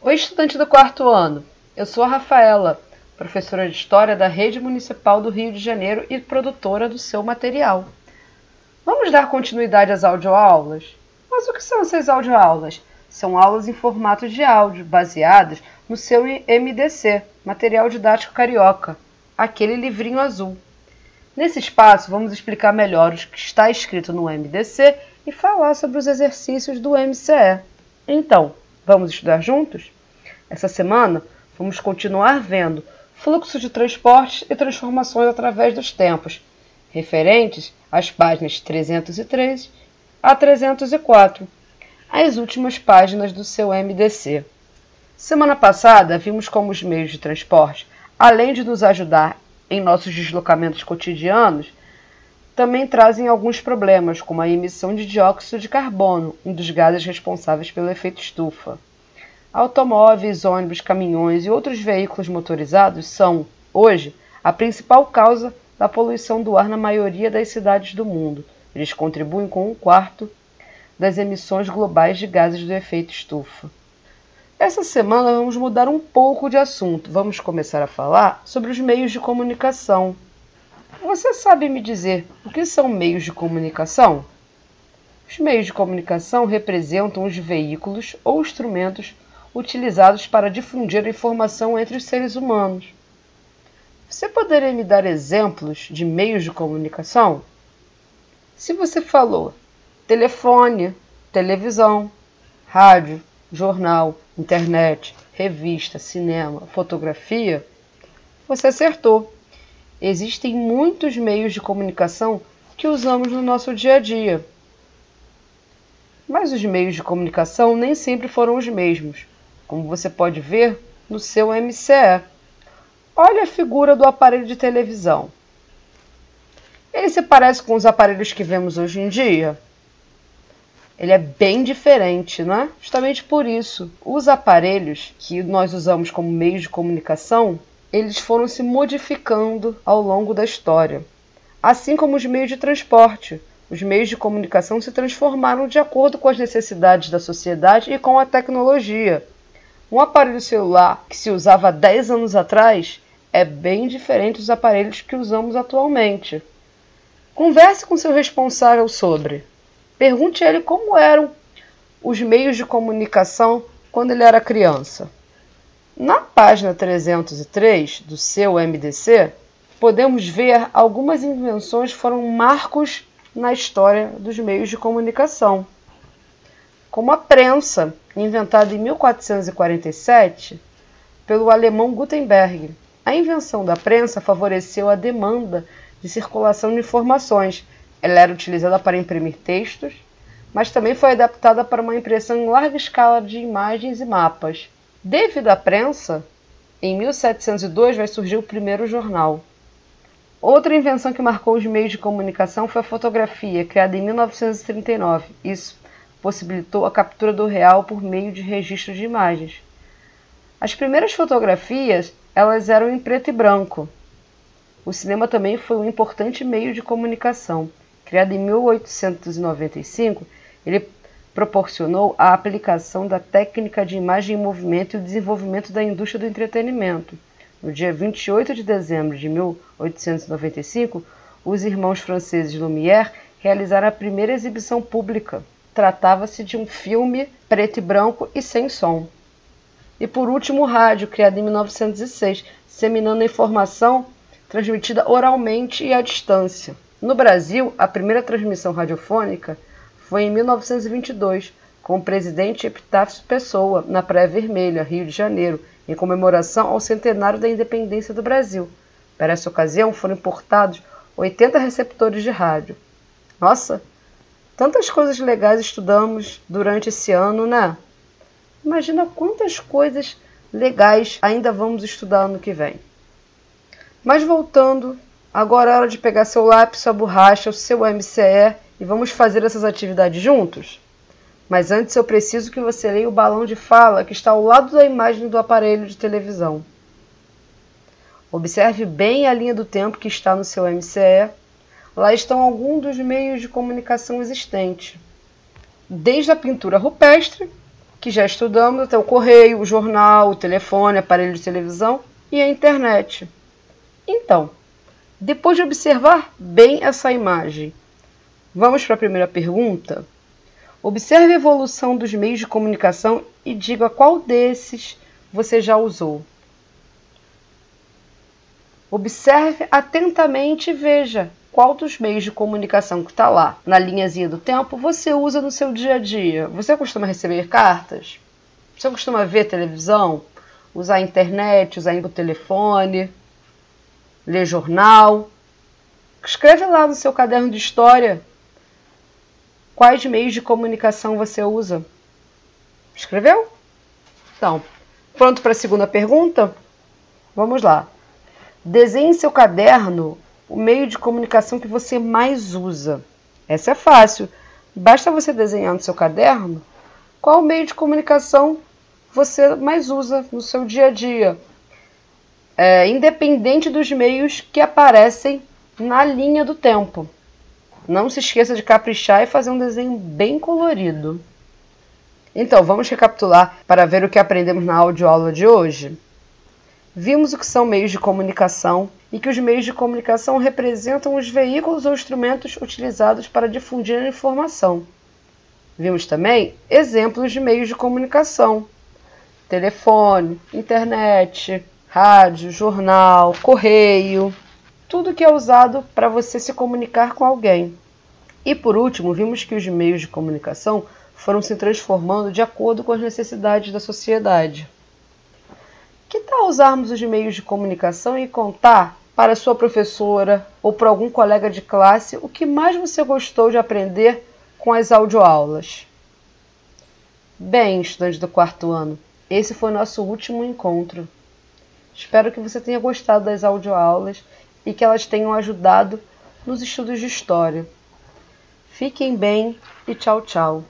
Oi, estudante do quarto ano. Eu sou a Rafaela, professora de História da Rede Municipal do Rio de Janeiro e produtora do seu material. Vamos dar continuidade às audioaulas? Mas o que são essas audioaulas? São aulas em formato de áudio, baseadas no seu MDC, Material Didático Carioca, aquele livrinho azul. Nesse espaço, vamos explicar melhor o que está escrito no MDC e falar sobre os exercícios do MCE. Então, Vamos estudar juntos? Essa semana vamos continuar vendo fluxo de transportes e transformações através dos tempos, referentes às páginas 303 a 304, as últimas páginas do seu MDC. Semana passada vimos como os meios de transporte, além de nos ajudar em nossos deslocamentos cotidianos, também trazem alguns problemas, como a emissão de dióxido de carbono, um dos gases responsáveis pelo efeito estufa. Automóveis, ônibus, caminhões e outros veículos motorizados são, hoje, a principal causa da poluição do ar na maioria das cidades do mundo. Eles contribuem com um quarto das emissões globais de gases do efeito estufa. Essa semana vamos mudar um pouco de assunto. Vamos começar a falar sobre os meios de comunicação. Você sabe me dizer o que são meios de comunicação? Os meios de comunicação representam os veículos ou instrumentos utilizados para difundir a informação entre os seres humanos. Você poderia me dar exemplos de meios de comunicação? Se você falou telefone, televisão, rádio, jornal, internet, revista, cinema, fotografia, você acertou. Existem muitos meios de comunicação que usamos no nosso dia a dia. Mas os meios de comunicação nem sempre foram os mesmos, como você pode ver no seu MCE. Olha a figura do aparelho de televisão. Ele se parece com os aparelhos que vemos hoje em dia? Ele é bem diferente, né? Justamente por isso, os aparelhos que nós usamos como meios de comunicação eles foram se modificando ao longo da história. Assim como os meios de transporte, os meios de comunicação se transformaram de acordo com as necessidades da sociedade e com a tecnologia. Um aparelho celular que se usava 10 anos atrás é bem diferente dos aparelhos que usamos atualmente. Converse com seu responsável sobre. Pergunte a ele como eram os meios de comunicação quando ele era criança. Na página 303 do seu MDC, podemos ver algumas invenções que foram marcos na história dos meios de comunicação, como a prensa, inventada em 1447 pelo alemão Gutenberg. A invenção da prensa favoreceu a demanda de circulação de informações. Ela era utilizada para imprimir textos, mas também foi adaptada para uma impressão em larga escala de imagens e mapas. Devido à prensa, em 1702 vai surgir o primeiro jornal. Outra invenção que marcou os meios de comunicação foi a fotografia, criada em 1939. Isso possibilitou a captura do real por meio de registros de imagens. As primeiras fotografias, elas eram em preto e branco. O cinema também foi um importante meio de comunicação. Criado em 1895, ele proporcionou a aplicação da técnica de imagem em movimento e o desenvolvimento da indústria do entretenimento. No dia 28 de dezembro de 1895, os irmãos franceses Lumière realizaram a primeira exibição pública. Tratava-se de um filme preto e branco e sem som. E por último, o rádio, criado em 1906, disseminando a informação transmitida oralmente e à distância. No Brasil, a primeira transmissão radiofônica foi em 1922, com o presidente Epitácio Pessoa, na Praia Vermelha, Rio de Janeiro, em comemoração ao centenário da independência do Brasil. Para essa ocasião, foram importados 80 receptores de rádio. Nossa, tantas coisas legais estudamos durante esse ano, né? Imagina quantas coisas legais ainda vamos estudar ano que vem. Mas voltando, agora é hora de pegar seu lápis, sua borracha, o seu MCE e vamos fazer essas atividades juntos? Mas antes eu preciso que você leia o balão de fala que está ao lado da imagem do aparelho de televisão. Observe bem a linha do tempo que está no seu MCE. Lá estão alguns dos meios de comunicação existentes. Desde a pintura rupestre, que já estudamos, até o correio, o jornal, o telefone, aparelho de televisão e a internet. Então, depois de observar bem essa imagem, vamos para a primeira pergunta? Observe a evolução dos meios de comunicação e diga qual desses você já usou. Observe atentamente e veja qual dos meios de comunicação que está lá na linhazinha do tempo você usa no seu dia a dia. Você costuma receber cartas? Você costuma ver televisão? Usar internet, usar o telefone? Ler jornal? Escreve lá no seu caderno de história quais meios de comunicação você usa. Escreveu? Então, pronto para a segunda pergunta? Vamos lá. Desenhe em seu caderno o meio de comunicação que você mais usa. Essa é fácil. Basta você desenhar no seu caderno qual meio de comunicação você mais usa no seu dia a dia, é, independente dos meios que aparecem na linha do tempo. Não se esqueça de caprichar e fazer um desenho bem colorido. Então, vamos recapitular para ver o que aprendemos na audioaula de hoje? Vimos o que são meios de comunicação e que os meios de comunicação representam os veículos ou instrumentos utilizados para difundir a informação. Vimos também exemplos de meios de comunicação: telefone, internet, rádio, jornal, correio, tudo que é usado para você se comunicar com alguém. E por último, vimos que os meios de comunicação foram se transformando de acordo com as necessidades da sociedade. Que tal usarmos os meios de comunicação e contar para sua professora ou para algum colega de classe o que mais você gostou de aprender com as audioaulas? Bem, estudante do quarto ano, esse foi nosso último encontro. Espero que você tenha gostado das audioaulas e que elas tenham ajudado nos estudos de história. Fiquem bem e tchau, tchau.